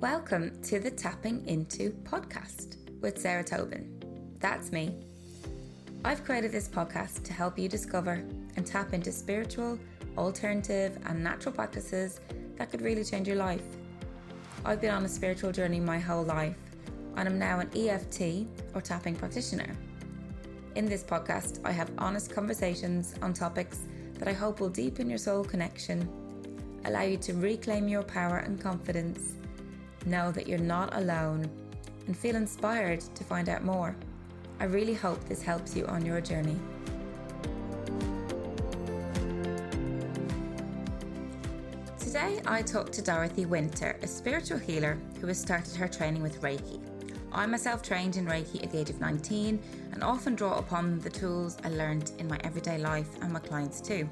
Welcome to the Tapping Into podcast with Sarah Tobin. That's me. I've created this podcast to help you discover and tap into spiritual, alternative, and natural practices that could really change your life. I've been on a spiritual journey my whole life, and I'm now an EFT or tapping practitioner. In this podcast, I have honest conversations on topics that I hope will deepen your soul connection, allow you to reclaim your power and confidence, know that you're not alone, and feel inspired to find out more. I really hope this helps you on your journey. Today, I talked to Dorothy Winter, a spiritual healer who has started her training with Reiki. I myself trained in Reiki at the age of 19 and often draw upon the tools I learned in my everyday life and my clients too.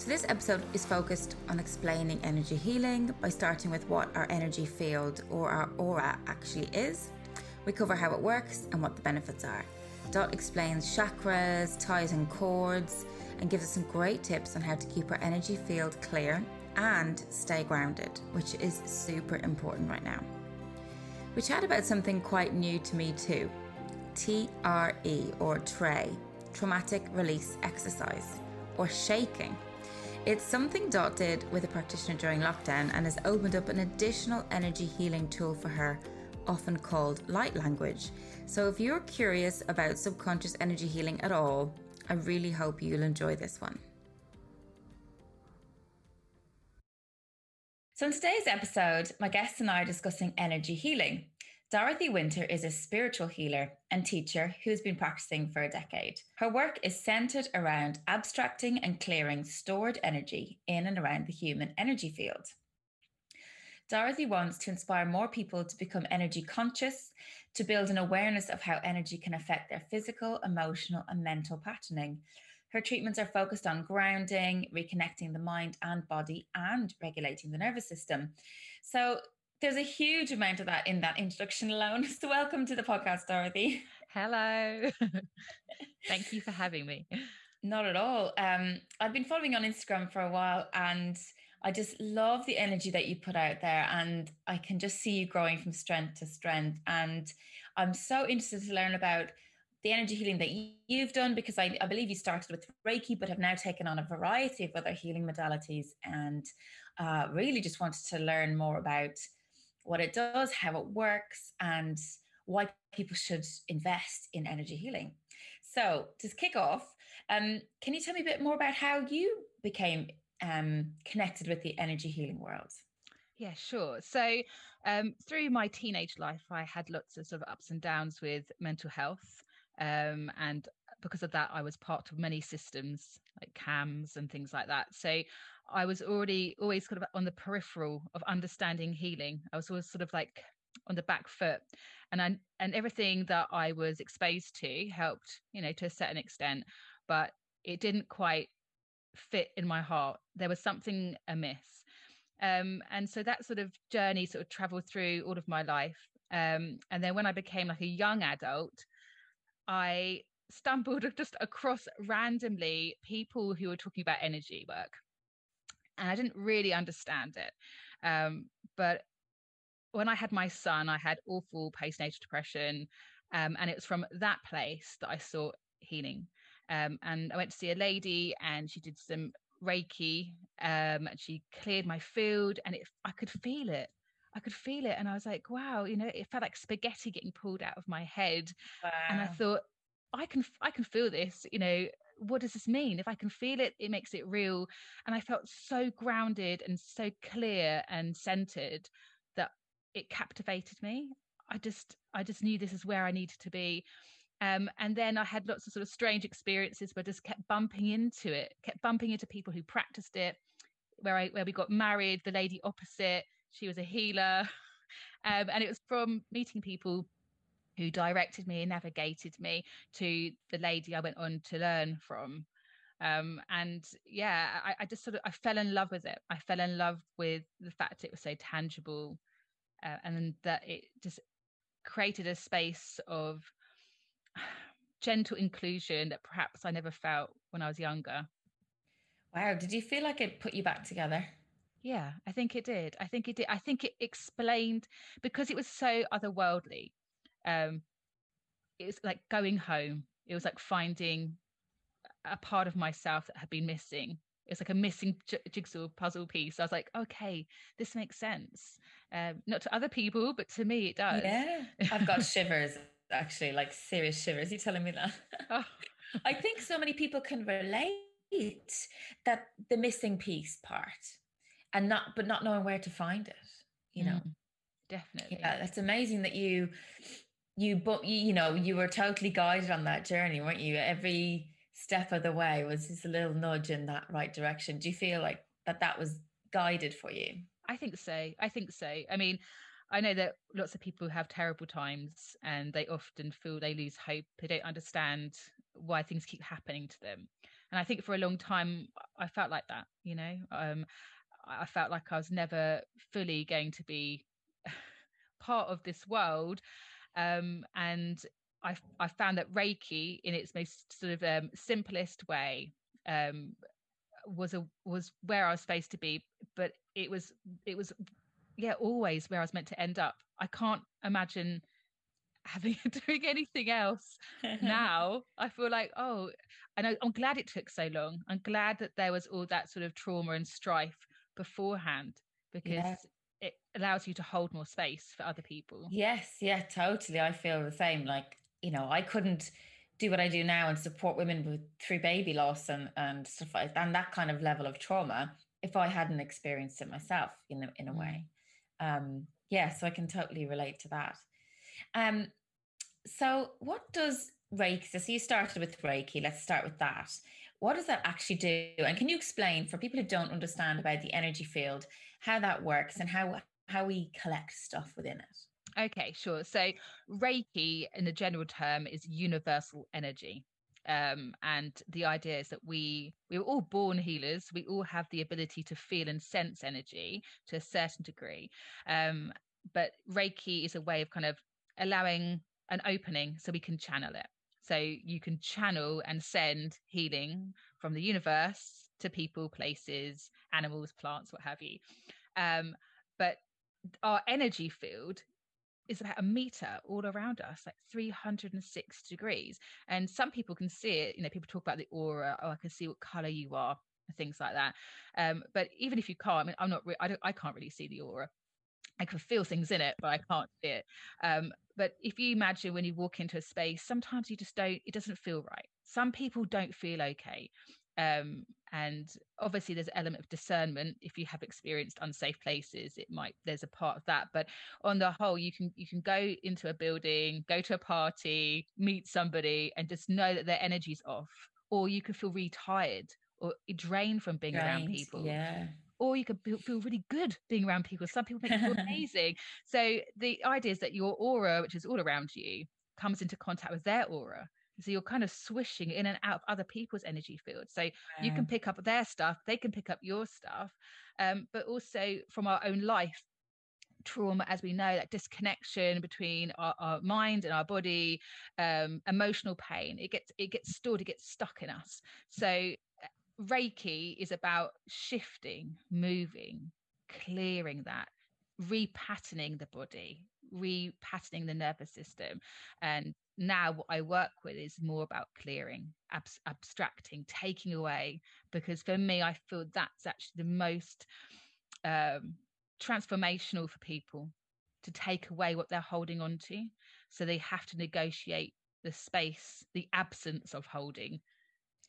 So, this episode is focused on explaining energy healing by starting with what our energy field or our aura actually is. We cover how it works and what the benefits are. Dot explains chakras, ties, and cords, and gives us some great tips on how to keep our energy field clear and stay grounded, which is super important right now. We chat about something quite new to me too TRE or TRE, Traumatic Release Exercise, or shaking. It's something Dot did with a practitioner during lockdown and has opened up an additional energy healing tool for her, often called light language. So if you're curious about subconscious energy healing at all, I really hope you'll enjoy this one. So, in today's episode, my guests and I are discussing energy healing. Dorothy Winter is a spiritual healer and teacher who's been practicing for a decade. Her work is centered around abstracting and clearing stored energy in and around the human energy field. Dorothy wants to inspire more people to become energy conscious, to build an awareness of how energy can affect their physical, emotional, and mental patterning. Her treatments are focused on grounding, reconnecting the mind and body, and regulating the nervous system. So, there's a huge amount of that in that introduction alone. So, welcome to the podcast, Dorothy. Hello. Thank you for having me. Not at all. Um, I've been following on Instagram for a while and I just love the energy that you put out there. And I can just see you growing from strength to strength. And I'm so interested to learn about the energy healing that you've done because I, I, believe you started with Reiki, but have now taken on a variety of other healing modalities and uh, really just wanted to learn more about what it does, how it works, and why people should invest in energy healing. So, to kick off, um, can you tell me a bit more about how you became um, connected with the energy healing world? Yeah, sure. So, um, through my teenage life, I had lots of sort of ups and downs with mental health. Um, and because of that, I was part of many systems like CAMHS and things like that. So I was already always kind of on the peripheral of understanding healing. I was always sort of like on the back foot, and I and everything that I was exposed to helped, you know, to a certain extent, but it didn't quite fit in my heart. There was something amiss. Um, and so that sort of journey sort of traveled through all of my life. Um, and then when I became like a young adult, I stumbled just across randomly people who were talking about energy work and I didn't really understand it. Um, but when I had my son, I had awful postnatal depression, um, and it was from that place that I saw healing. Um, and I went to see a lady, and she did some Reiki, um, and she cleared my field, and it I could feel it. I could feel it, and I was like, "Wow!" You know, it felt like spaghetti getting pulled out of my head, wow. and I thought, "I can, I can feel this." You know, what does this mean? If I can feel it, it makes it real. And I felt so grounded and so clear and centered that it captivated me. I just, I just knew this is where I needed to be. Um, and then I had lots of sort of strange experiences I just kept bumping into it, kept bumping into people who practiced it. Where I where we got married, the lady opposite, she was a healer, um, and it was from meeting people who directed me and navigated me to the lady I went on to learn from. Um, and yeah, I, I, just sort of I fell in love with it. I fell in love with the fact it was so tangible, uh, and that it just created a space of gentle inclusion that perhaps I never felt when I was younger. Wow, did you feel like it put you back together? Yeah, I think it did. I think it did. I think it explained because it was so otherworldly. Um, it was like going home. It was like finding a part of myself that had been missing. It was like a missing j- jigsaw puzzle piece. I was like, okay, this makes sense. Um, not to other people, but to me, it does. Yeah, I've got shivers actually, like serious shivers. You telling me that? Oh. I think so many people can relate that the missing piece part and not but not knowing where to find it you know mm, definitely yeah that's amazing that you you but you, know you were totally guided on that journey weren't you every step of the way was just a little nudge in that right direction do you feel like that that was guided for you i think so i think so i mean I know that lots of people have terrible times and they often feel they lose hope. They don't understand why things keep happening to them. And I think for a long time, I felt like that, you know. Um, I felt like I was never fully going to be part of this world. Um, and I, I found that Reiki, in its most sort of um, simplest way, um, was a was where I was supposed to be. But it was it was yeah always where I was meant to end up. I can't imagine having doing anything else now i feel like oh and I, i'm glad it took so long i'm glad that there was all that sort of trauma and strife beforehand because yeah. It allows you to hold more space for other people. Yes, yeah, totally. I feel the same. Like, you know, I couldn't do what I do now and support women with through baby loss and and stuff like that, and that kind of level of trauma if I hadn't experienced it myself in a, in a mm. way. Um, yeah, so I can totally relate to that. Um, so what does Reiki? So you started with Reiki. Let's start with that what does that actually do? And can you explain for people who don't understand about the energy field how that works and how how we collect stuff within it? Okay, sure. So Reiki, in the general term, is universal energy. Um, and the idea is that we we were all born healers. We all have the ability to feel and sense energy to a certain degree. Um, but Reiki is a way of kind of allowing an opening so we can channel it. So you can channel and send healing from the universe to people, places, animals, plants, what have you. Um, but our energy field is about a meter all around us, like 306 degrees. And some people can see it. You know, people talk about the aura. Oh, I can see what color you are, things like that. Um, but even if you can't, I mean, I'm not. Re- I don't. I can't really see the aura. I can feel things in it, but I can't see it. Um, but if you imagine when you walk into a space, sometimes you just don't, it doesn't feel right. Some people don't feel okay. Um, and obviously there's an element of discernment if you have experienced unsafe places it might there's a part of that but on the whole you can you can go into a building go to a party meet somebody and just know that their energy's off or you could feel really tired or drained from being drained, around people yeah or you could feel really good being around people. Some people make you feel amazing. So the idea is that your aura, which is all around you, comes into contact with their aura. So you're kind of swishing in and out of other people's energy fields. So you can pick up their stuff, they can pick up your stuff, um, but also from our own life trauma as we know that disconnection between our, our mind and our body um, emotional pain it gets it gets stored it gets stuck in us so Reiki is about shifting, moving, clearing that, repatterning the body, repatterning the nervous system. And now what I work with is more about clearing, ab- abstracting, taking away, because for me, I feel that's actually the most um, transformational for people to take away what they're holding on to. So they have to negotiate the space, the absence of holding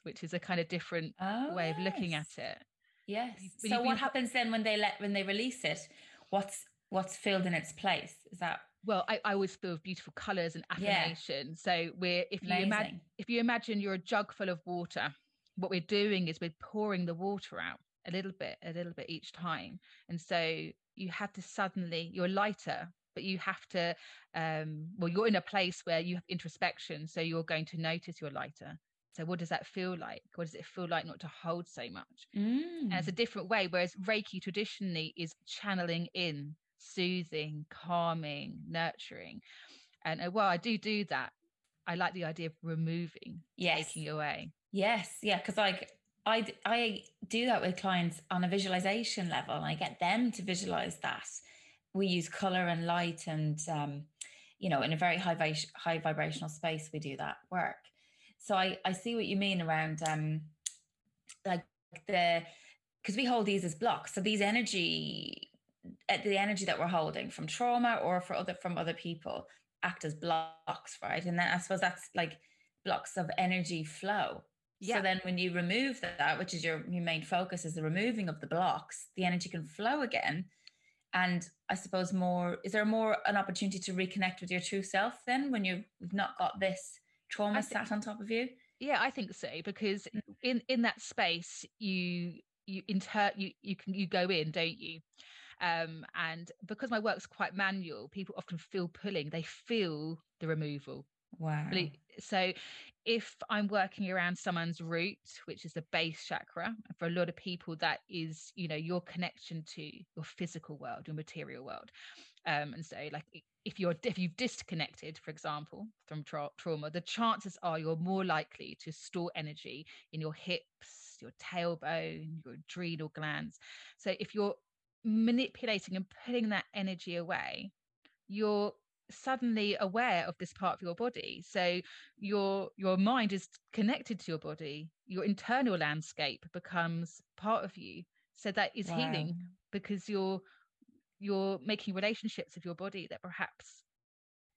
which is a kind of different oh, way of looking at it. Yes. so what happens then when they let when they release it? What's what's filled in its place? Is that well, I, I always feel beautiful colours and affirmation. Yeah. So we're if you imagine if you imagine you're a jug full of water, what we're doing is we're pouring the water out a little bit, a little bit each time. And so you have to suddenly you're lighter, but you have to um well, you're in a place where you have introspection, so you're going to notice you're lighter so what does that feel like? What does it feel like not to hold so much? Mm. And it's a mm. different way. Whereas Reiki traditionally is channeling in, soothing, calming, nurturing. And uh, while I do do that, I like the idea of removing, yes. taking away. Yes, yeah, because like I, I do that with clients on a visualization level and I get them to visualize that. We use color and light and, um, you know, in a very high, high vibrational space, we do that work. So I, I see what you mean around um, like the, because we hold these as blocks. So these energy, eh, the energy that we're holding from trauma or for other from other people act as blocks, right? And then I suppose that's like blocks of energy flow. Yeah. So then when you remove that, which is your, your main focus is the removing of the blocks, the energy can flow again. And I suppose more, is there more an opportunity to reconnect with your true self then when you've not got this trauma think, sat on top of you? Yeah, I think so. Because mm. in, in that space, you, you inter, you, you can, you go in, don't you? Um, and because my work's quite manual, people often feel pulling, they feel the removal. Wow. So if I'm working around someone's root, which is the base chakra, for a lot of people, that is, you know, your connection to your physical world, your material world. Um, and so like if you're if you've disconnected for example from tra- trauma the chances are you're more likely to store energy in your hips your tailbone your adrenal glands. So if you're manipulating and putting that energy away you're suddenly aware of this part of your body. So your your mind is connected to your body. Your internal landscape becomes part of you. So that is wow. healing because you're you're making relationships with your body that perhaps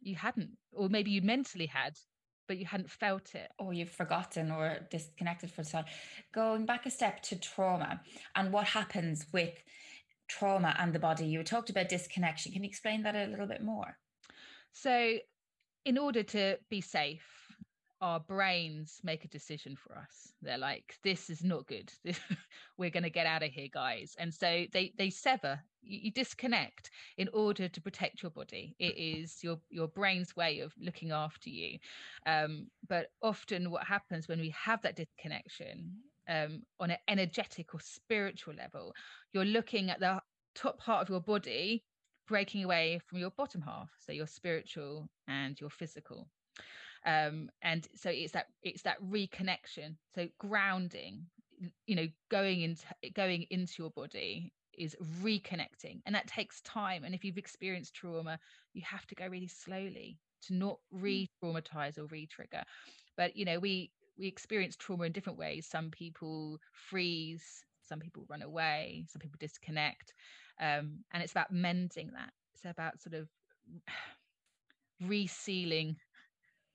you hadn't or maybe you mentally had but you hadn't felt it or you've forgotten or disconnected for time going back a step to trauma and what happens with trauma and the body you talked about disconnection can you explain that a little bit more so, in order to be safe, our brains make a decision for us. They're like, "This is not good. We're going to get out of here, guys." And so they they sever. You, disconnect in order to protect your body. It is your your brain's way of looking after you. Um, but often, what happens when we have that disconnection um, on an energetic or spiritual level, you're looking at the top part of your body breaking away from your bottom half so your spiritual and your physical um and so it's that it's that reconnection so grounding you know going into going into your body is reconnecting and that takes time and if you've experienced trauma you have to go really slowly to not mm. re-traumatize or re-trigger. But you know we we experience trauma in different ways. Some people freeze some people run away some people disconnect um, and it's about mending that. It's about sort of resealing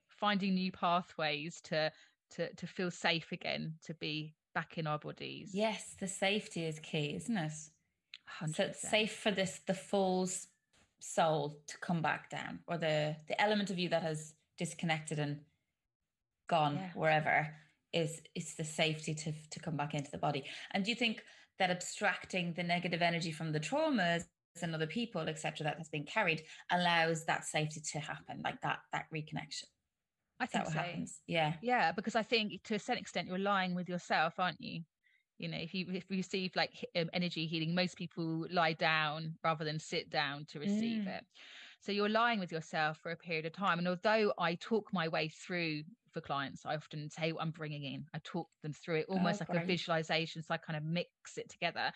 finding new pathways to to to feel safe again to be back in our bodies. Yes the safety is key isn't it 100%. so it's safe for this the full soul to come back down or the the element of you that has disconnected and gone yeah. wherever is is the safety to to come back into the body and do you think that abstracting the negative energy from the traumas and other people etc that has been carried allows that safety to happen like that that reconnection i think so. happens yeah yeah because i think to a certain extent you're lying with yourself aren't you you know if you if you receive like um, energy healing most people lie down rather than sit down to receive mm. it so you're lying with yourself for a period of time and although i talk my way through for clients. I often say what I'm bringing in. I talk them through it almost oh, like great. a visualization. So I kind of mix it together.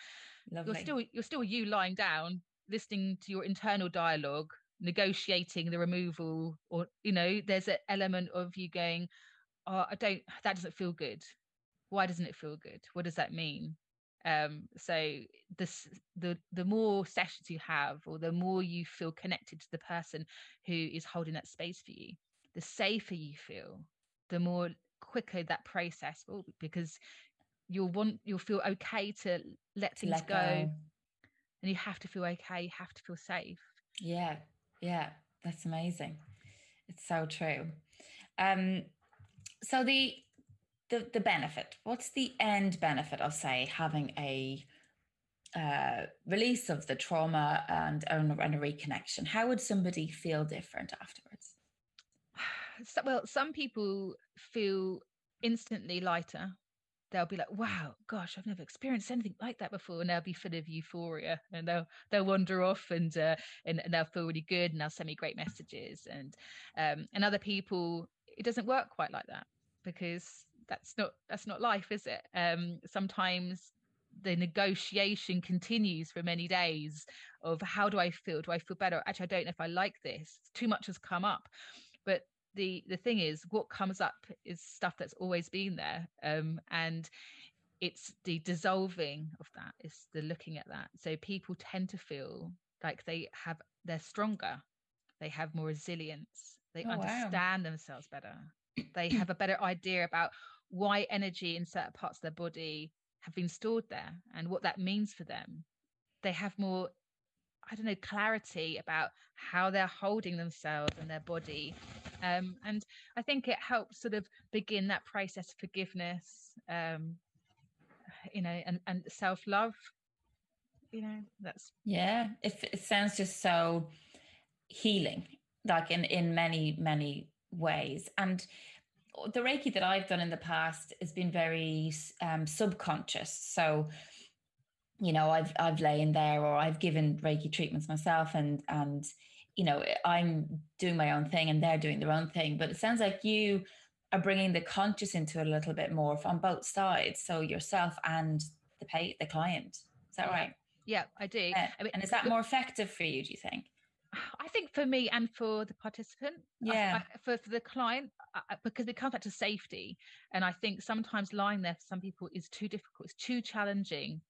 Lovely. You're still you're still you lying down, listening to your internal dialogue, negotiating the removal, or you know, there's an element of you going, Oh, I don't that doesn't feel good. Why doesn't it feel good? What does that mean? Um, so this the the more sessions you have or the more you feel connected to the person who is holding that space for you the safer you feel the more quicker that process will be because you'll want you'll feel okay to let things let go. go. and you have to feel okay you have to feel safe yeah yeah that's amazing it's so true um so the the the benefit. What's the end benefit of say having a uh, release of the trauma and, and a reconnection? How would somebody feel different afterwards? So, well, some people feel instantly lighter. They'll be like, "Wow, gosh, I've never experienced anything like that before," and they'll be full of euphoria, and they'll they'll wander off, and uh, and, and they'll feel really good, and they'll send me great messages, and um, and other people, it doesn't work quite like that because that's not that's not life is it? Um sometimes the negotiation continues for many days of how do i feel? Do i feel better? Actually i don't know if i like this. Too much has come up. But the the thing is what comes up is stuff that's always been there um and it's the dissolving of that is the looking at that. So people tend to feel like they have they're stronger they have more resilience they oh, understand wow. themselves better they have a better idea about why energy in certain parts of their body have been stored there and what that means for them. They have more i don't know clarity about how they're holding themselves and their body. Um, and i think it helps sort of begin that process of forgiveness um, you know and, and self-love you know that's yeah it, it sounds just so healing like in in many many ways. And the reiki that i've done in the past has been very um, subconscious. So you know i've i've lain there or i've given reiki treatments myself and and you know i'm doing my own thing and they're doing their own thing. But it sounds like you are bringing the conscious into it a little bit more on both sides. So yourself and the pay the client. Is that right? Yeah i do. Yeah. I mean, and is that more effective for you do you think I think for me and for the participant, yeah, I, for, for the client, I, because it comes back to safety. And I think sometimes lying there for some people is too difficult, it's too challenging.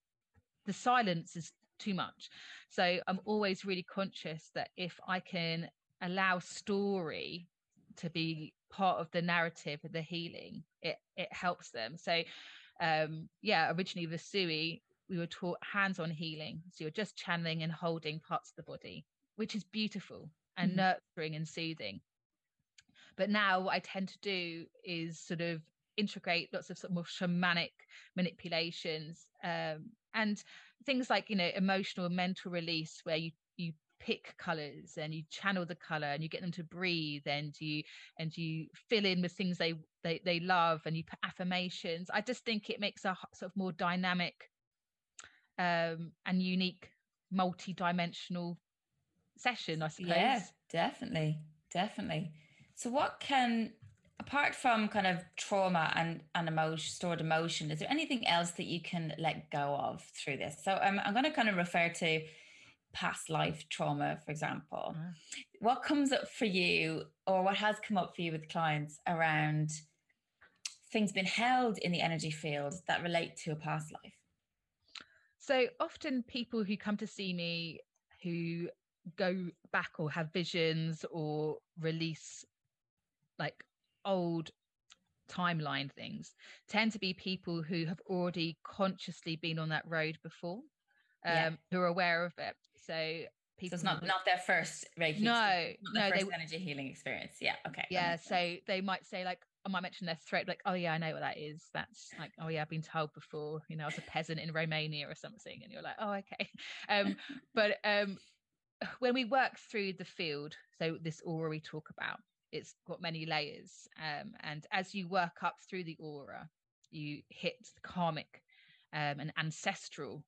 The silence is too much. So I'm always really conscious that if I can allow story to be part of the narrative of the healing, it it helps them. So um yeah, originally with Usui, we were taught hands-on healing. So you're just channeling and holding parts of the body which is beautiful and mm. nurturing and soothing. But now what I tend to do is sort of integrate lots of sort of more shamanic manipulations um, and things like you know emotional and mental release where you you pick colors and you channel the color and you get them to breathe and you and you fill in with things they they, they love and you put affirmations i just think it makes a sort of more dynamic um, and unique multi-dimensional session, I suppose. Yeah, definitely. Definitely. So what can apart from kind of trauma and, and emotion stored emotion, is there anything else that you can let go of through this? So um, I'm going to kind of refer to past life trauma, for example. Uh-huh. What comes up for you or what has come up for you with clients around things being held in the energy field that relate to a past life? So often people who come to see me who go back or have visions or release like old timeline things tend to be people who have already consciously been on that road before um yeah. who are aware of it so people so it's not not their first Reiki no no first they, energy healing experience yeah okay yeah so they might say like I might mention their throat, like, oh yeah, I know what that is. That's like, oh yeah, I've been told before. You know, I was a peasant in Romania or something, and you're like, oh okay. Um, but um, when we work through the field, so this aura we talk about, it's got many layers. Um, and as you work up through the aura, you hit the karmic um, and ancestral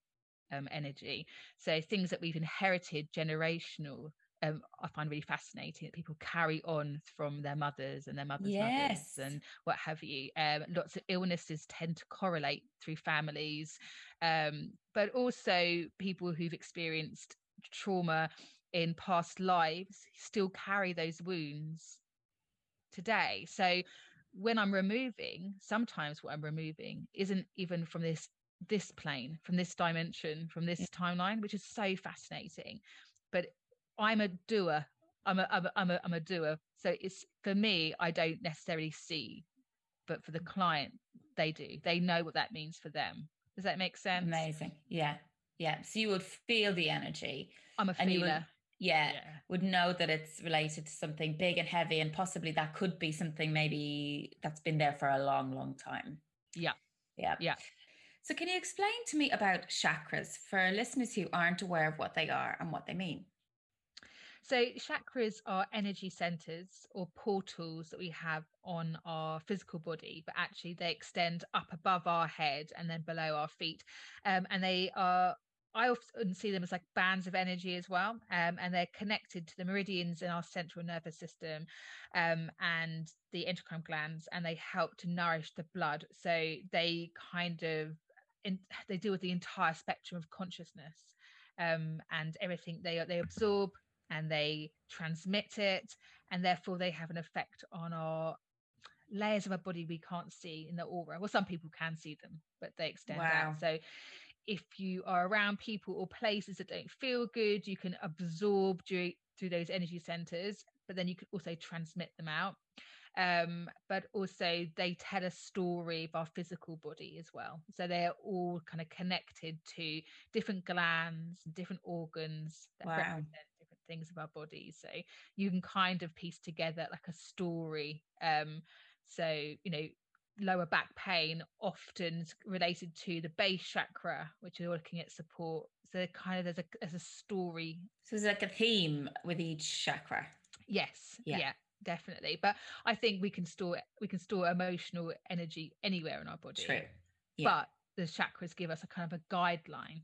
um, energy. So things that we've inherited generational. Um, I find really fascinating that people carry on from their mothers and their mothers' yes. mothers and what have you. Um, lots of illnesses tend to correlate through families, um, but also people who've experienced trauma in past lives still carry those wounds today. So when I'm removing, sometimes what I'm removing isn't even from this this plane, from this dimension, from this timeline, which is so fascinating. But I'm a doer. I'm a, I'm a, I'm a, I'm a doer. So it's for me, I don't necessarily see, but for the client, they do. They know what that means for them. Does that make sense? Amazing. Yeah. Yeah. So you would feel the energy. I'm a feeler. Would, yeah, yeah, would know that it's related to something big and heavy, and possibly that could be something maybe that's been there for a long, long time. Yeah. Yeah. Yeah. So, can you explain to me about chakras for listeners who aren't aware of what they are and what they mean? So, chakras are energy centers or portals that we have on our physical body, but actually they extend up above our head and then below our feet. Um, and they are I often see them as like bands of energy as well, um, and they're connected to the meridians in our central nervous system um, and the endocrine glands, and they help to nourish the blood. So they kind of in, they deal with the entire spectrum of consciousness um, and everything. They they absorb and they transmit it, and therefore they have an effect on our layers of our body we can't see in the aura. Well, some people can see them, but they extend wow. out. So if you are around people or places that don't feel good, you can absorb through, through those energy centers, but then you can also transmit them out. Um, but also they tell a story of our physical body as well. So they're all kind of connected to different glands, different organs that wow. represent different things of our bodies. So you can kind of piece together like a story. Um, so you know lower back pain often related to the base chakra which are looking at support. So kind of there's a there's a story. So there's like a theme with each chakra? Yes. Yeah. yeah definitely. But i think we can store we can store emotional energy anywhere in our body. True. Yeah. but the chakras give us a kind of a guideline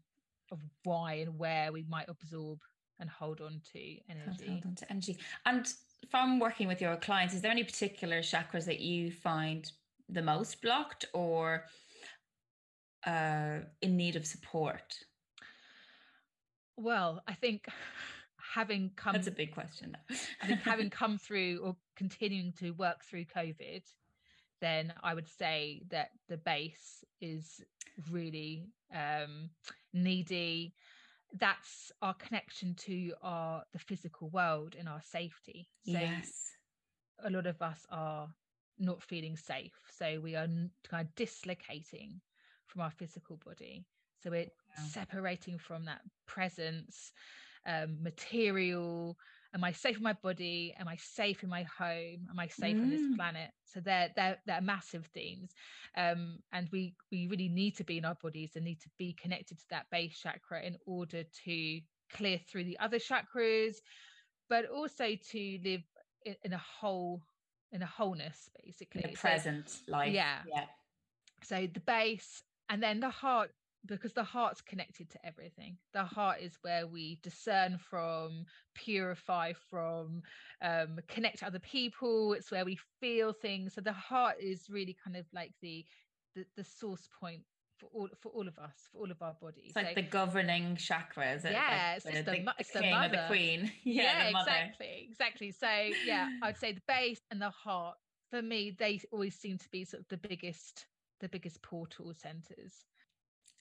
of why and where we might absorb and hold on to energy. hold on to energy. And from working with your clients is there any particular chakras that you find the most blocked or uh, in need of support? Well, I think having come that's a big question. I think having come through or continuing to work through COVID, then I would say that the base is really um, needy. That's our connection to our the physical world and our safety. So yes, a lot of us are not feeling safe. So we are kind of dislocating from our physical body. So we're separating from that presence, um, material. Am I safe in my body? Am I safe in my home? Am I safe mm. on this mm. planet? So they're they're they're massive themes, um, and we we really need to be in our bodies and need to be connected to that base chakra in order to clear through the other chakras, but also to live in, in a whole in a wholeness basically in the present so, life yeah. yeah. So the base and then the heart because the heart's connected to everything. The heart is where we discern from purify from um, connect to other people. It's where we feel things. So the heart is really kind of like the the, the source point for all for all of us, for all of our bodies. It's like so, the governing chakra, is it? Yeah, like it's, the, the, it's the king mother. or the queen. yeah, yeah exactly, exactly. So yeah, I'd say the base and the heart. For me, they always seem to be sort of the biggest, the biggest portal centers.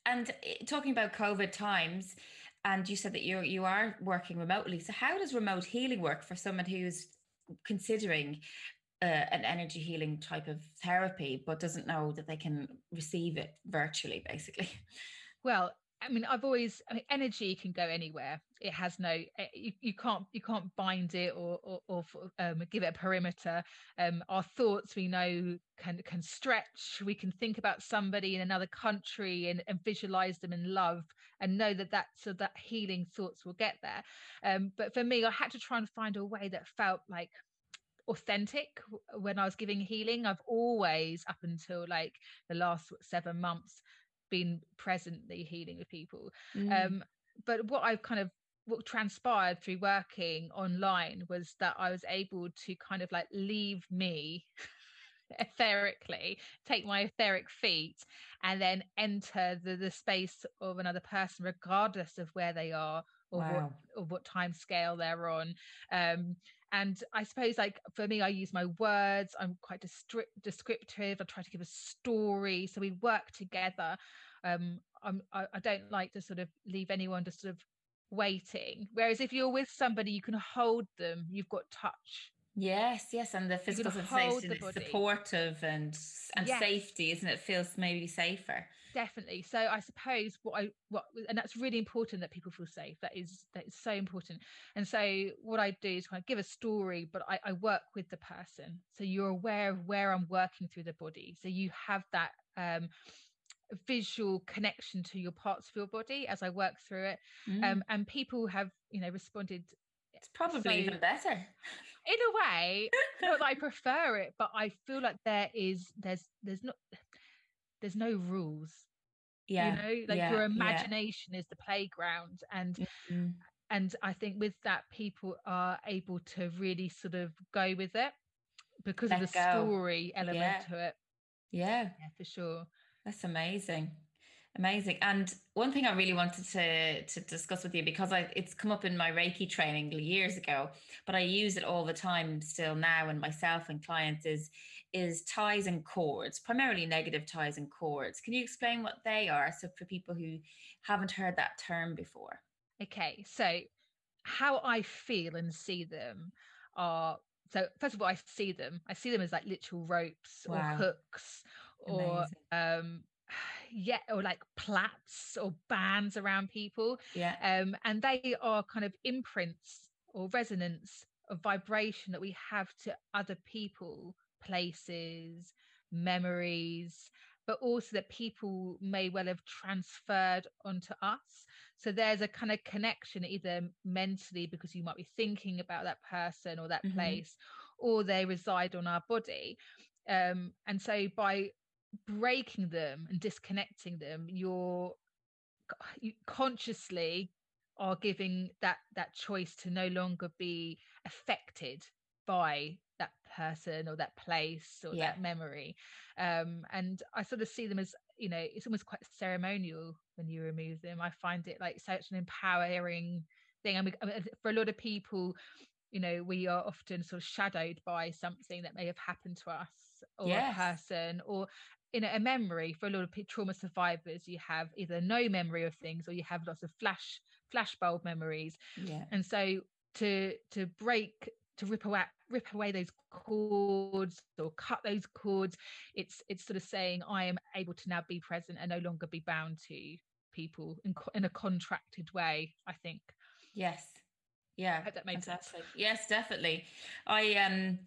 And eh, talking about COVID times, and you said that you you are working remotely. So how does remote healing work for someone who's considering uh, an energy healing type of therapy, but doesn't know that they can receive it virtually, basically. Well, I mean, I've always I mean, energy can go anywhere. It has no, eh, you, you can't you can't bind it or or, or um, give it a perimeter. Um, our thoughts, we know, can can stretch. We can think about somebody in another country and, and visualize them in love and know that that so that healing thoughts will get there. Um, but for me, I had to try and find a way that felt like authentic when I was giving healing. I've always, up until like the last seven months, been presently healing with people. Mm. Um, but what I've kind of what transpired through working online was that I was able to kind of like leave me etherically, take my etheric feet, and then enter the, the space of another person, regardless of where they are or wow. what or what time scale they're on. Um, and i suppose like for me i use my words i'm quite destri- descriptive i try to give a story so we work together um I'm, I, I don't like to sort of leave anyone just sort of waiting whereas if you're with somebody you can hold them you've got touch Yes, yes, and the physical sensation, it's supportive and and yes. safety, isn't it? Feels maybe safer. Definitely. So I suppose what I what and that's really important that people feel safe. That is that is so important. And so what I do is kind of give a story, but I, I work with the person. So you're aware of where I'm working through the body. So you have that um visual connection to your parts of your body as I work through it. Mm. Um, and people have, you know, responded. It's probably so, even better in a way not that i prefer it but i feel like there is there's there's not there's no rules yeah you know like yeah, your imagination yeah. is the playground and mm-hmm. and i think with that people are able to really sort of go with it because Let of the go. story element yeah. to it yeah yeah for sure that's amazing Amazing. And one thing I really wanted to to discuss with you because I it's come up in my Reiki training years ago, but I use it all the time still now and myself and clients is is ties and cords, primarily negative ties and cords. Can you explain what they are so for people who haven't heard that term before? Okay, so how I feel and see them are so first of all I see them I see them as like literal ropes wow. or hooks or um yeah or like plaits or bands around people yeah. um and they are kind of imprints or resonance of vibration that we have to other people places memories but also that people may well have transferred onto us. So there's a kind of connection either mentally because you might be thinking about that person or that mm-hmm. place or they reside on our body. Um, and so by breaking them and disconnecting them you're you consciously are giving that that choice to no longer be affected by that person or that place or yeah. that memory um and i sort of see them as you know it's almost quite ceremonial when you remove them i find it like such an empowering thing I mean, for a lot of people you know we are often sort of shadowed by something that may have happened to us or yes. a person or in a memory for a lot of trauma survivors you have either no memory of things or you have lots of flash flashbulb memories. Yeah. And so to to break to rip away rip away those cords or cut those cords it's it's sort of saying i am able to now be present and no longer be bound to people in, in a contracted way i think. Yes. Yeah. That makes sense. Yes definitely. I um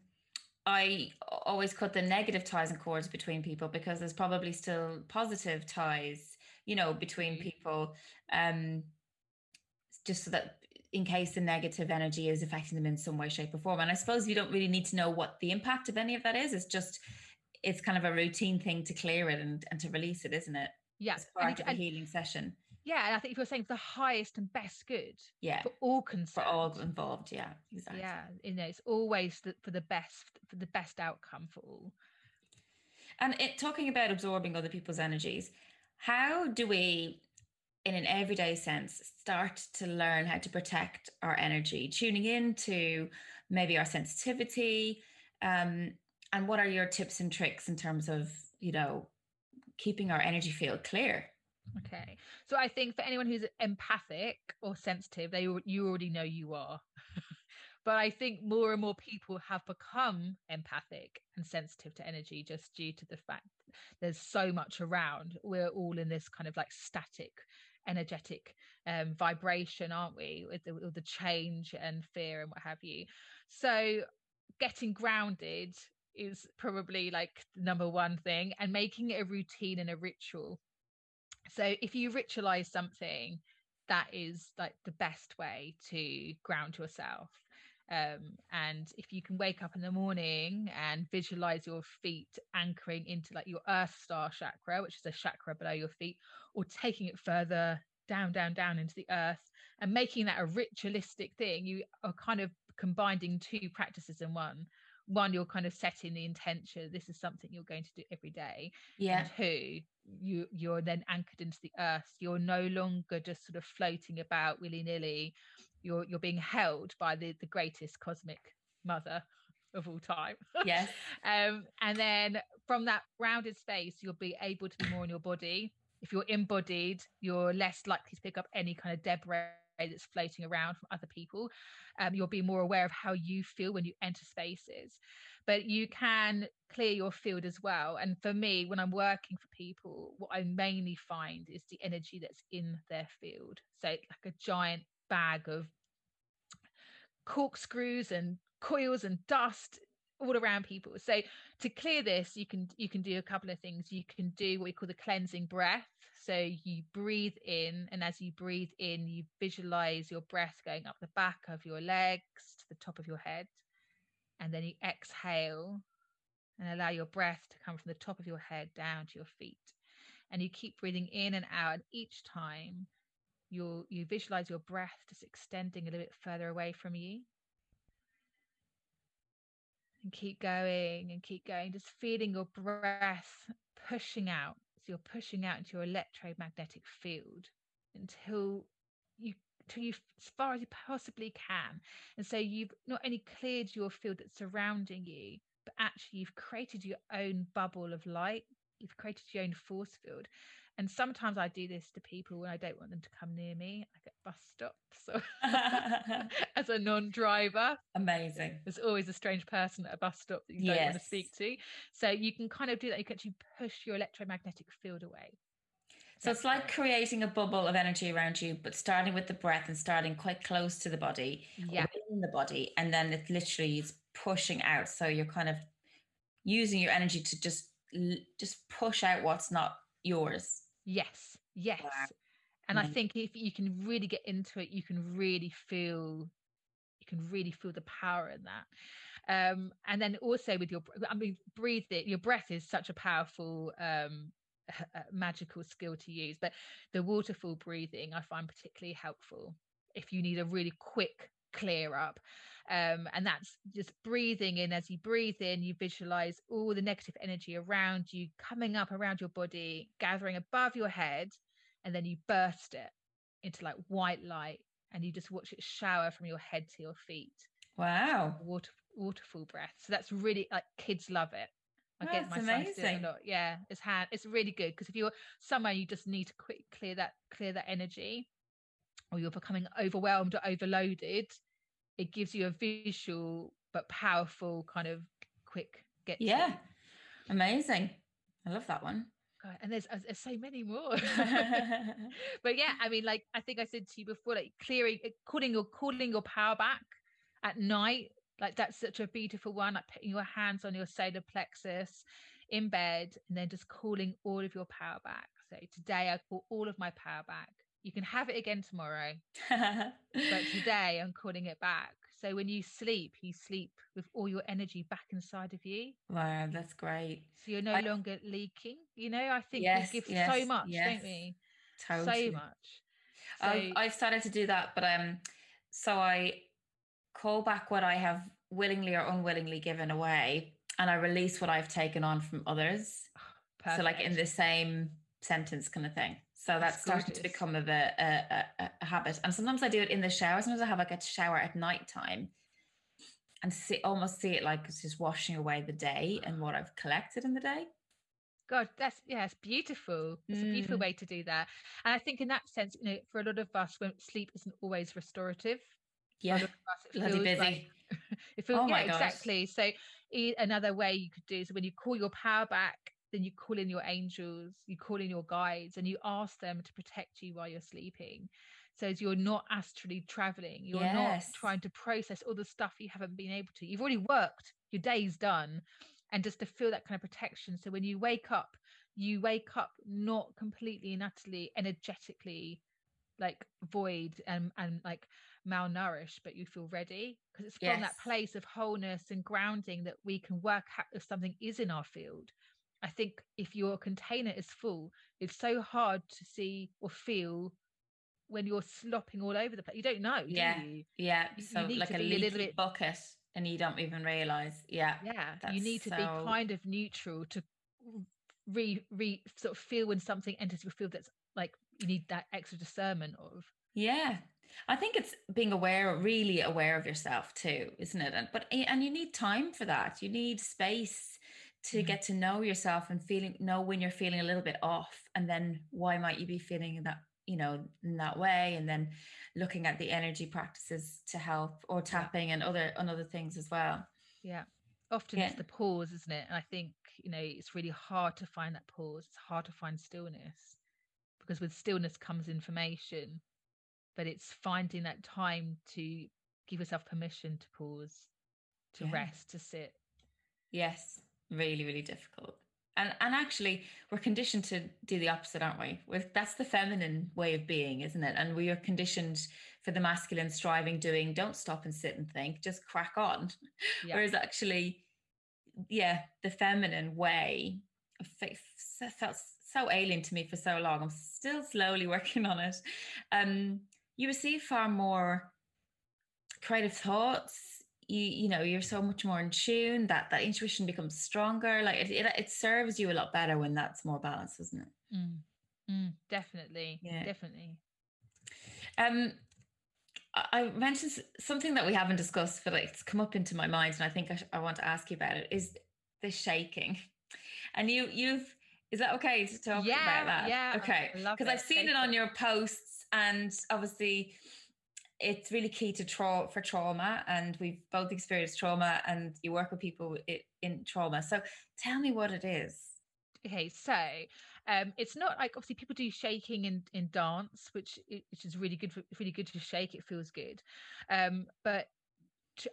I always cut the negative ties and cords between people because there's probably still positive ties, you know, between mm-hmm. people. Um, just so that in case the negative energy is affecting them in some way, shape, or form. And I suppose you don't really need to know what the impact of any of that is. It's just it's kind of a routine thing to clear it and, and to release it, isn't it? Yeah. As part and, of a healing session. Yeah, and I think if you're saying for the highest and best good, yeah, for all concerned, for all involved, yeah, exactly. Yeah, you know, it's always the, for the best, for the best outcome for all. And it, talking about absorbing other people's energies, how do we, in an everyday sense, start to learn how to protect our energy, tuning into maybe our sensitivity, um, and what are your tips and tricks in terms of you know keeping our energy field clear? Okay. So I think for anyone who's empathic or sensitive, they you already know you are. but I think more and more people have become empathic and sensitive to energy just due to the fact there's so much around. We're all in this kind of like static energetic um, vibration, aren't we? With the, with the change and fear and what have you. So getting grounded is probably like number one thing and making it a routine and a ritual so if you ritualize something, that is like the best way to ground yourself. Um, and if you can wake up in the morning and visualize your feet anchoring into like your earth star chakra, which is a chakra below your feet, or taking it further down, down, down into the earth and making that a ritualistic thing, you are kind of combining two practices in one one you're kind of setting the intention this is something you're going to do every day yeah. and two you you're then anchored into the earth. You're no longer just sort of floating about willy-nilly. You're you're being held by the the greatest cosmic mother of all time. Yes. Um and then from that grounded space you'll be able to be more in your body. If you're embodied you're less likely to pick up any kind of debris that's floating around from other people. Um, you'll be more aware of how you feel when you enter spaces, but you can clear your field as well. And for me, when I'm working for people, what I mainly find is the energy that's in their field. So, like a giant bag of corkscrews and coils and dust all around people so to clear this you can you can do a couple of things you can do what we call the cleansing breath so you breathe in, and as you breathe in, you visualize your breath going up the back of your legs to the top of your head. And then you exhale and allow your breath to come from the top of your head down to your feet. and you keep breathing in and out and each time you you visualize your breath just extending a little bit further away from you and keep going and keep going just feeling your breath pushing out so you're pushing out into your electromagnetic field until you until you as far as you possibly can. And so you've not only cleared your field that's surrounding you but actually you've created your own bubble of light. You've created your own force field and sometimes I do this to people when I don't want them to come near me, like at bus stops or as a non-driver. Amazing. There's always a strange person at a bus stop that you don't want to speak to. So you can kind of do that. You can actually push your electromagnetic field away. So it's like creating a bubble of energy around you, but starting with the breath and starting quite close to the body, yeah, in the body, and then it literally is pushing out. So you're kind of using your energy to just just push out what's not yours. Yes, yes. Wow. And mm-hmm. I think if you can really get into it, you can really feel you can really feel the power in that. Um, and then also with your I mean breathe it, your breath is such a powerful um magical skill to use, but the waterfall breathing I find particularly helpful if you need a really quick clear up um, and that's just breathing in as you breathe in you visualize all the negative energy around you coming up around your body gathering above your head and then you burst it into like white light and you just watch it shower from your head to your feet wow water waterfall breath so that's really like kids love it I get my amazing. son a lot. Yeah, it's hand. It's really good because if you're somewhere you just need to quick clear that clear that energy, or you're becoming overwhelmed or overloaded, it gives you a visual but powerful kind of quick get yeah. to. amazing. I love that one. God, and there's, there's so many more. But yeah i mean like i think i said to you before like clearing uh, calling your calling your power back at night like that's such a beautiful one like putting your hands on your solar plexus in bed and then just calling all of your power back. So today i call all of my power back you can have it again tomorrow. but today I'm calling it back. So when you sleep, you sleep with all your energy back inside of you. Wow, that's great. So you're no I, longer leaking. You know, I think yes, we give yes, so much, yes. don't we? Totally. So much. So, I've, I've started to do that, but um, so I call back what I have willingly or unwillingly given away, and I release what I've taken on from others. Perfect. So, like in the same sentence, kind of thing. So that's, starting to become of a, a, a, a, habit. And sometimes I do it in the shower. Sometimes I have like a shower at night time and see almost see it like it's just washing away the day and what I've collected in the day. God, that's yeah, it's beautiful. It's mm. a beautiful mm. way to do that. And I think in that sense, you know, for a lot of us, when sleep isn't always restorative. Yeah, us, bloody busy. Like, it feels, oh yeah, exactly. So another way you could do is when you call your power back then you call in your angels, you call in your guides, and you ask them to protect you while you're sleeping. So as you're not astrally traveling, you're yes. not trying to process all the stuff you haven't been able to. You've already worked, your day's done, and just to feel that kind of protection. So when you wake up, you wake up not completely and utterly energetically like void and and like malnourished but you feel ready because it's from yes. that place of wholeness and grounding that we can work out if something is in our field I think if your container is full, it's so hard to see or feel when you're slopping all over the place. You don't know, yeah, you? yeah. You, so you like a leaky a little bit bucket, and you don't even realize. Yeah, yeah. You need to so... be kind of neutral to re re sort of feel when something enters your field that's like you need that extra discernment of. Yeah, I think it's being aware, really aware of yourself too, isn't it? And but and you need time for that. You need space to mm-hmm. get to know yourself and feeling know when you're feeling a little bit off and then why might you be feeling that you know in that way and then looking at the energy practices to help or tapping and other and other things as well. Yeah. Often yeah. it's the pause isn't it? And i think you know it's really hard to find that pause. It's hard to find stillness because with stillness comes information but it's finding that time to give yourself permission to pause to yeah. rest to sit. Yes really really difficult and and actually we're conditioned to do the opposite aren't we with that's the feminine way of being isn't it and we are conditioned for the masculine striving doing don't stop and sit and think just crack on yeah. whereas actually yeah the feminine way felt so alien to me for so long. I'm still slowly working on it. Um, you receive far more creative thoughts. You you know you're so much more in tune that that intuition becomes stronger. Like it, it, it serves you a lot better when that's more balanced, doesn't it? Mm. Mm, definitely, yeah, definitely. Um, I mentioned something that we haven't discussed, but it's come up into my mind, and I think I, sh- I want to ask you about it. Is the shaking? And you, you've is that okay to talk yeah, about that? Yeah. Okay. Because I've seen it on your posts, and obviously, it's really key to tra- for trauma, and we've both experienced trauma, and you work with people in trauma. So, tell me what it is. Okay, so um, it's not like obviously people do shaking in in dance, which which is really good. For, really good to shake. It feels good, um, but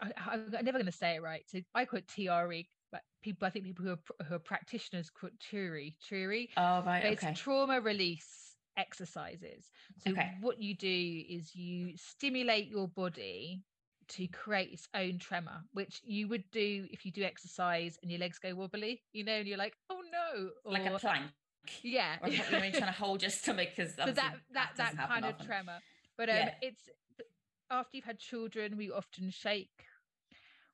I, am never going to say it right. So I call it TRE. But people, I think people who are who are practitioners call it TURI. TURI. Oh right. But okay. It's trauma release exercises. So okay. what you do is you stimulate your body to create its own tremor, which you would do if you do exercise and your legs go wobbly, you know, and you're like, oh no. Or, like a plank. Yeah. Or you're trying to hold your stomach because so that that that, that kind of tremor. But um, yeah. it's after you've had children, we often shake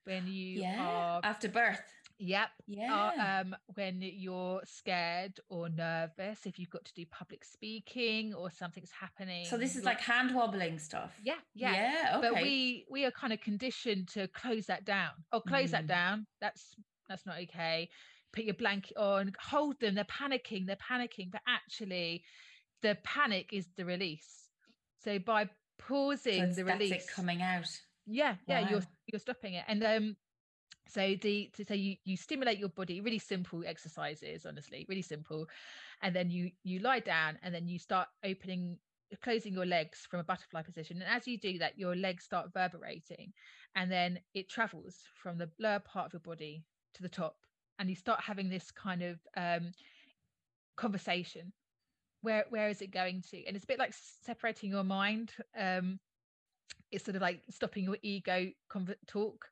when you yeah. are after birth. Yep. Yeah. Uh, um, when you're scared or nervous, if you've got to do public speaking or something's happening. So this is like hand wobbling stuff. Yeah. Yeah. Yeah. Okay. But we we are kind of conditioned to close that down. Oh, close mm. that down. That's that's not okay put your blanket on, hold them. They're panicking. They're panicking. But actually, the panic is the release. So by pausing so the release, coming out. Yeah, yeah, wow. you're you're stopping it. And um, so the so you you stimulate your body. Really simple exercises, honestly, really simple. And then you you lie down, and then you start opening closing your legs from a butterfly position and as you do that your legs start vibrating and then it travels from the lower part of your body to the top and you start having this kind of um, conversation where where is it going to and it's a bit like separating your mind um it's sort of like stopping your ego talk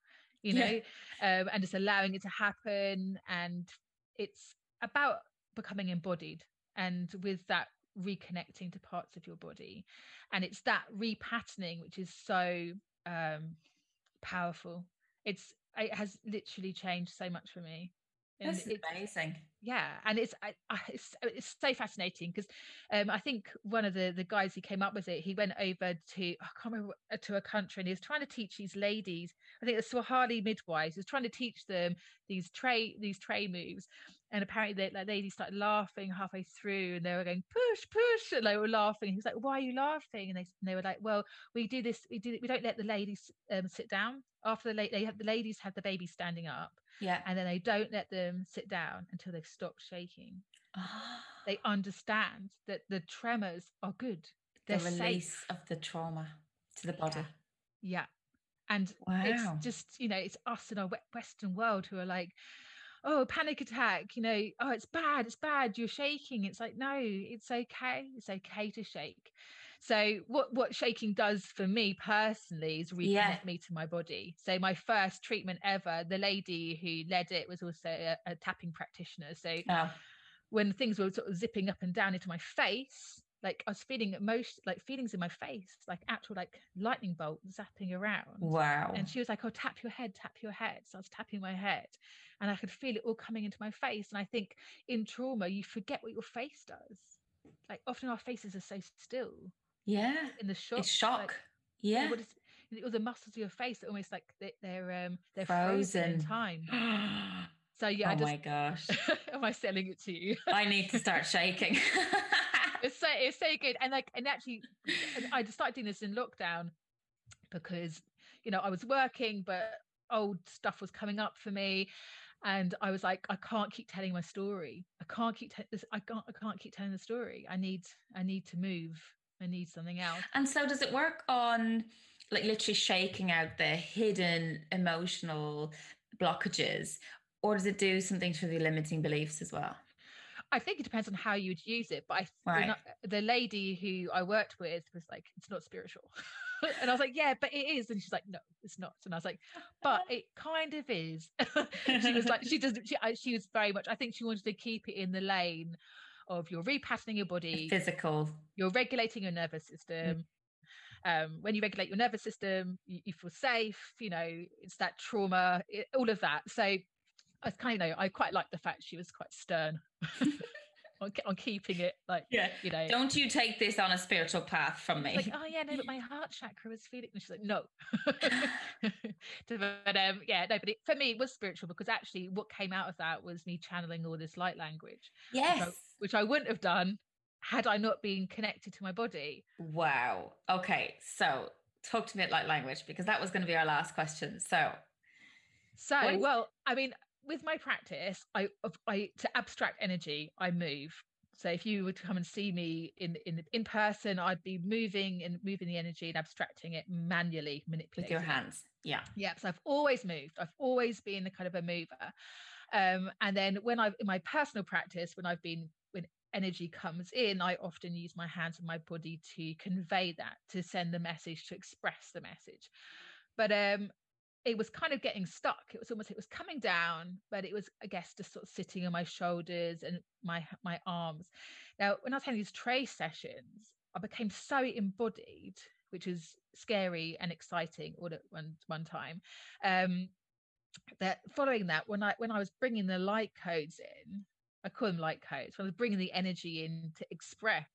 you know yeah. um, and just allowing it to happen and it's about becoming embodied and with that reconnecting to parts of your body. And it's that repatterning which is so um powerful. It's it has literally changed so much for me that's amazing. Yeah, and it's I, I, it's, it's so fascinating because um, I think one of the the guys who came up with it, he went over to I can't remember uh, to a country and he was trying to teach these ladies. I think the Swahili midwives. He was trying to teach them these TRE these TRE moves, and apparently the like, ladies started laughing halfway through, and they were going push push, and they were laughing. He was like, "Why are you laughing?" And they and they were like, "Well, we do this. We do. We don't let the ladies um, sit down after the late. They have the ladies have the baby standing up." Yeah. And then they don't let them sit down until they've stopped shaking. They understand that the tremors are good. They're the release safe. of the trauma to the body. Yeah. yeah. And wow. it's just, you know, it's us in our Western world who are like, oh, panic attack, you know, oh, it's bad, it's bad, you're shaking. It's like, no, it's okay. It's okay to shake. So what what shaking does for me personally is reconnect yeah. me to my body. So my first treatment ever, the lady who led it was also a, a tapping practitioner. So oh. when things were sort of zipping up and down into my face, like I was feeling most like feelings in my face, like actual like lightning bolt zapping around. Wow. And she was like, Oh, tap your head, tap your head. So I was tapping my head and I could feel it all coming into my face. And I think in trauma, you forget what your face does. Like often our faces are so still yeah in the shock it's shock like, yeah all the muscles of your face are almost like they, are um they're frozen, frozen in time so yeah oh I just, my gosh am i selling it to you i need to start shaking it's so it's so good and like and actually i just started doing this in lockdown because you know i was working but old stuff was coming up for me and I was like, I can't keep telling my story. I can't keep te- this. I can't. I can't keep telling the story. I need. I need to move. I need something else. And so does it work on like literally shaking out the hidden emotional blockages or does it do something to the limiting beliefs as well? I think it depends on how you would use it. But I, right. the lady who I worked with was like, it's not spiritual. and I was like, yeah, but it is. And she's like, no, it's not. And I was like, but it kind of is. she was like, she doesn't, she, she was very much, I think she wanted to keep it in the lane of you're repatterning your body, physical, you're regulating your nervous system. Mm. Um, when you regulate your nervous system, you, you, feel safe. You know, it's that trauma, it, all of that. So I kind of know I quite like the fact she was quite stern. on, on keeping it like yeah. you know. Don't you take this on a spiritual path from me. Like oh yeah no but my heart chakra was feeling and she's like no. But um yeah no but it, for me it was spiritual because actually what came out of that was me channeling all this light language yes which I, which I wouldn't have done had I not been connected to my body. Wow. Okay so talk to me at light language because that was going to be our last question. So so well i mean with my practice, I, I to abstract energy, I move. So if you were to come and see me in in in person, I'd be moving and moving the energy and abstracting it manually, manipulating with your hands. Yeah, yeah. So I've always moved. I've always been the kind of a mover. Um, and then when I've in my personal practice, when I've been when energy comes in, I often use my hands and my body to convey that, to send the message, to express the message. But um, it was kind of getting stuck. It was almost it was coming down, but it was I guess just sort of sitting on my shoulders and my my arms. Now, when I was having these TRE sessions, I became so embodied, which was scary and exciting all at one one time. Um, that following that, when I when I was bringing the light codes in, I call them light codes. When I was bringing the energy in to express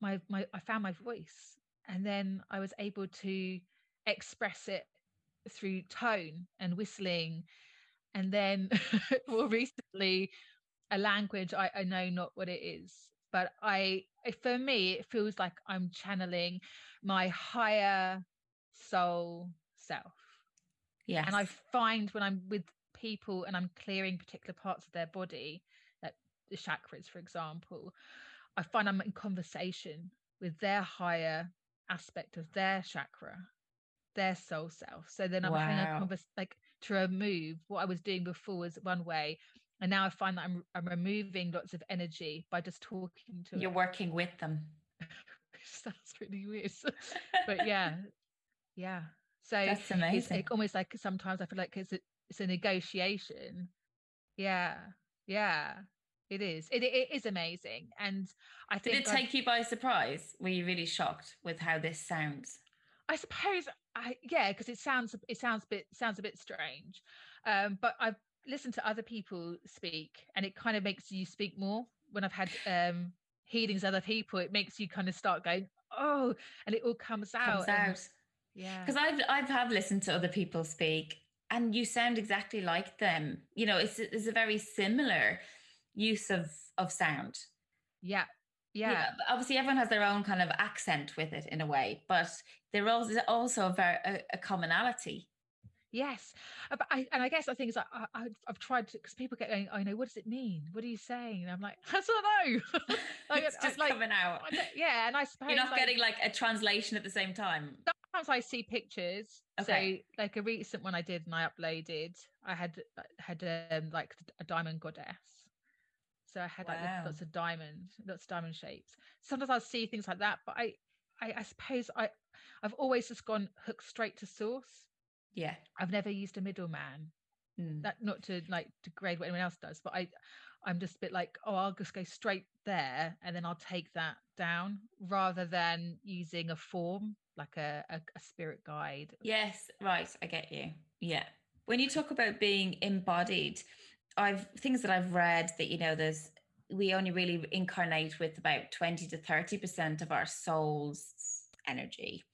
my my, I found my voice, and then I was able to express it through tone and whistling. And then more recently a language I, I know not what it is but i for me it feels like i'm channeling my higher soul self. Yeah and i find when i'm with people and i'm clearing particular parts of their body like the chakras for example i find i'm in conversation with their higher aspect of their chakra their soul self. So then I'm wow. having a conversation like to remove what I was doing before was one way. And now I find that I'm I'm removing lots of energy by just talking to You're working with them. Sounds really weird. but yeah. Yeah. So that's amazing. It's almost like sometimes I feel like it's a it's a negotiation. Yeah. Yeah. It is. It, it is amazing. And I think Did it take I've, you by surprise? Were you really shocked with how this sounds? I suppose I yeah, because it sounds it sounds a bit sounds a bit strange. Um, but I've listened to other people speak and it kind of makes you speak more. When I've had um healings other people, it makes you kind of start going, oh, and it all comes out. Comes out. yeah. Because I've I've have listened to other people speak and you sound exactly like them. You know, it's it's a very similar use of of sound. Yeah, yeah. yeah. obviously everyone has their own kind of accent with it in a way but there is also a very a, a commonality yes uh, but I, and i guess the thing is I, I, have tried to because people get going i know what does it mean what are you saying and i'm like i don't know like, it's just like, coming out yeah and i suppose you're not like, getting like a translation at the same time sometimes i see pictures okay. so like a recent one i did and i uploaded i had had um, like a diamond goddess so I had wow. like lots of diamonds, lots of diamond shapes. Sometimes I'll see things like that, but I, I, I suppose I, I've always just gone hook straight to source. Yeah, I've never used a middleman. Mm. That not to like degrade what anyone else does, but I, I'm just a bit like, oh, I'll just go straight there, and then I'll take that down rather than using a form like a, a, a spirit guide. Yes, right. I get you. Yeah. When you talk about being embodied, I've things that I've read that you know there's we only really incarnate with about 20 to 30% of our soul's energy.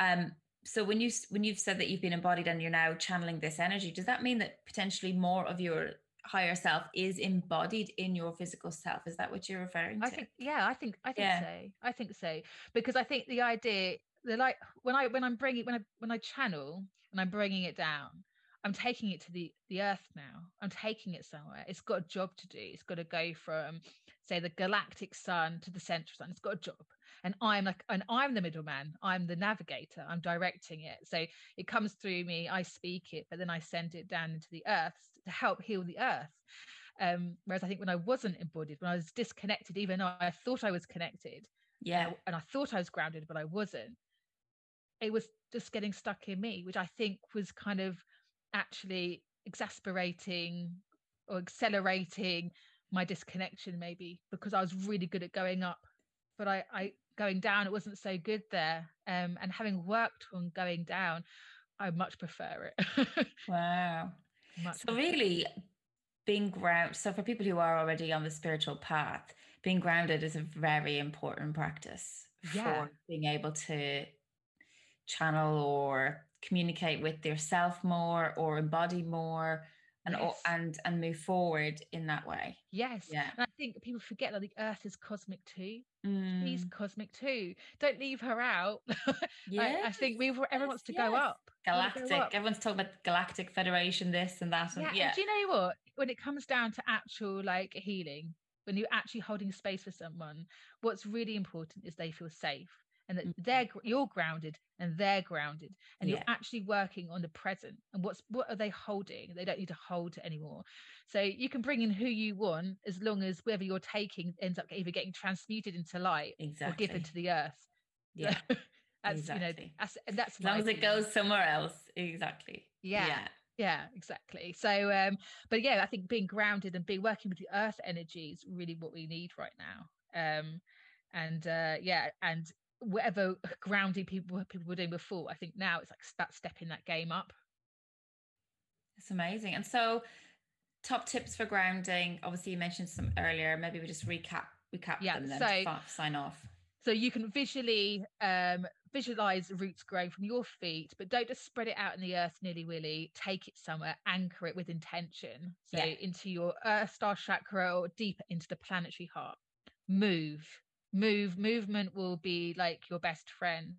Um, so when you when you've said that you've been embodied and you're now channeling this energy, does that mean that potentially more of your higher self is embodied in your physical self? Is that what you're referring to? I think yeah, I think I think yeah. so. I think so because I think the idea the like when I when I'm bringing when I when I channel and I'm bringing it down, I'm taking it to the the earth now. I'm taking it somewhere. It's got a job to do. It's got to go from say the galactic sun to the central sun. It's got a job. And I'm like and I'm the middleman. I'm the navigator. I'm directing it. So it comes through me, I speak it, but then I send it down into the earth to help heal the earth. Um, whereas I think when I wasn't embodied, when I was disconnected, even though I thought I was connected, yeah, and I, and I thought I was grounded, but I wasn't. It was just getting stuck in me, which I think was kind of actually exasperating or accelerating my disconnection maybe because I was really good at going up, but I, I going down it wasn't so good there. Um, and having worked on going down, I much prefer it. wow. Much so really being grounded so for people who are already on the spiritual path, being grounded is a very important practice yeah. for being able to channel or communicate with yourself more or embody more and yes. and and move forward in that way. Yes. Yeah. And I think people forget that the Earth is cosmic too. Mm. She's cosmic too. Don't leave her out. yeah. I, I, think we everyone wants to yes. go up. Galactic. Go up. Everyone's talking about Galactic Federation, this and that. And, yeah. yeah. And do you know what? When it comes down to actual like healing, when you're actually holding space for someone, what's really important is they feel safe and that they're you're grounded and they're grounded and yeah. you're actually working on the present and what's what are they holding? They don't need to hold anymore. So you can bring in who you want as long as whatever you're taking ends up either getting transmuted into light exactly. or given to the earth. Yeah. that's exactly. you know that's that's as long as it goes somewhere else. Exactly. Yeah. yeah. Yeah exactly. So um but yeah i think being grounded and being working with the earth energy is really what we need right now. Um and uh yeah and whatever grounding people people were doing before. I think now it's like that stepping that game up. It's amazing. And so, top tips for grounding. Obviously, you mentioned some earlier. Maybe we just recap recap yeah, them then so, to sign off. So you can visually um, visualize roots growing from your feet, but don't just spread it out in the earth nilly willy. Take it somewhere, anchor it with intention. So yeah. into your earth star chakra or deeper into the planetary heart. Move move movement will be like your best friend.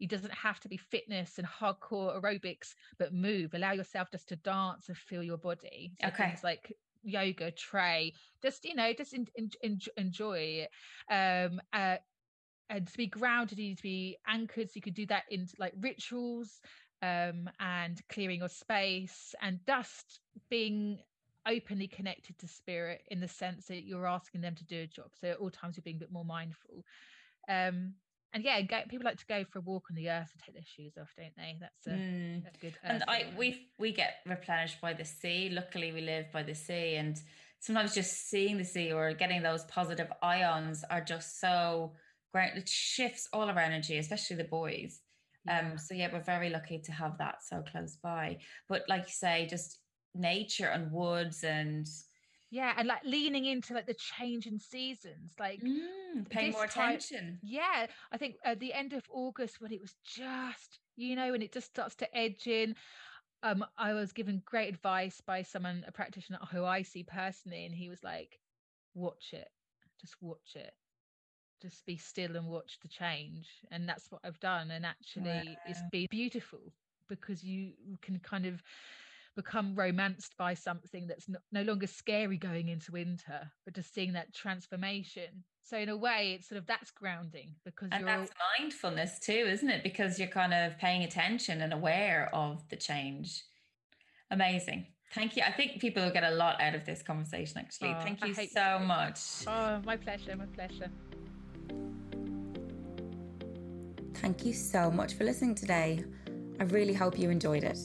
It doesn't have to be fitness and hardcore aerobics but move. Allow yourself just to dance and feel your body. So okay. things like yoga TRE just you know just in, in, enjoy um uh, and to be grounded you need to be anchored so you could do that into like rituals um and clearing your space and dust being openly connected to spirit in the sense that you're asking them to do a job. So at all times you're being a bit more mindful. Um, and yeah, go, people like to go for a walk on the earth and take their shoes off, don't they? That's a, mm. a good. and I we we get replenished by the sea. Luckily, we live by the sea, and sometimes just seeing the sea or getting those positive ions are just so great. It shifts all our energy, especially the boys. Yeah. Um, so yeah, we're very lucky to have that so close by. But like you say, just nature and woods and yeah and like leaning into like the change in seasons like mm, paying more time, attention. Yeah i think at the end of august when it was just you know when it just starts to edge in um i was given great advice by someone a practitioner who i see personally and he was like watch it. Just watch it. Just be still and watch the change. And that's what i've done and actually wow. it's been beautiful because you can kind of become romanced by something that's no, no longer scary going into winter, but just seeing that transformation. So in a way, it's sort of that's grounding because and that's all... mindfulness too, isn't it? Because you're kind of paying attention and aware of the change. Amazing. Thank you. I think people will get a lot out of this conversation, actually. Oh, Thank you so much. Oh, my pleasure. My pleasure. Thank you so much for listening today. I really hope you enjoyed it.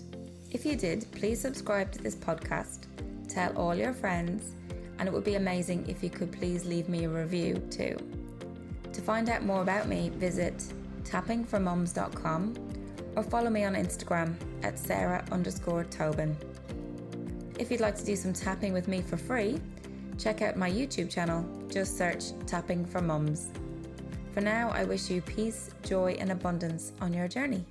If you did, please subscribe to this podcast, tell all your friends, and it would be amazing if you could please leave me a review too. To find out more about me, visit tappingformums.com or follow me on Instagram at Sarah underscore Tobin. If you'd like to do some tapping with me for free, check out my YouTube channel. Just search Tapping for Mums. For now, I wish you peace, joy, and abundance on your journey.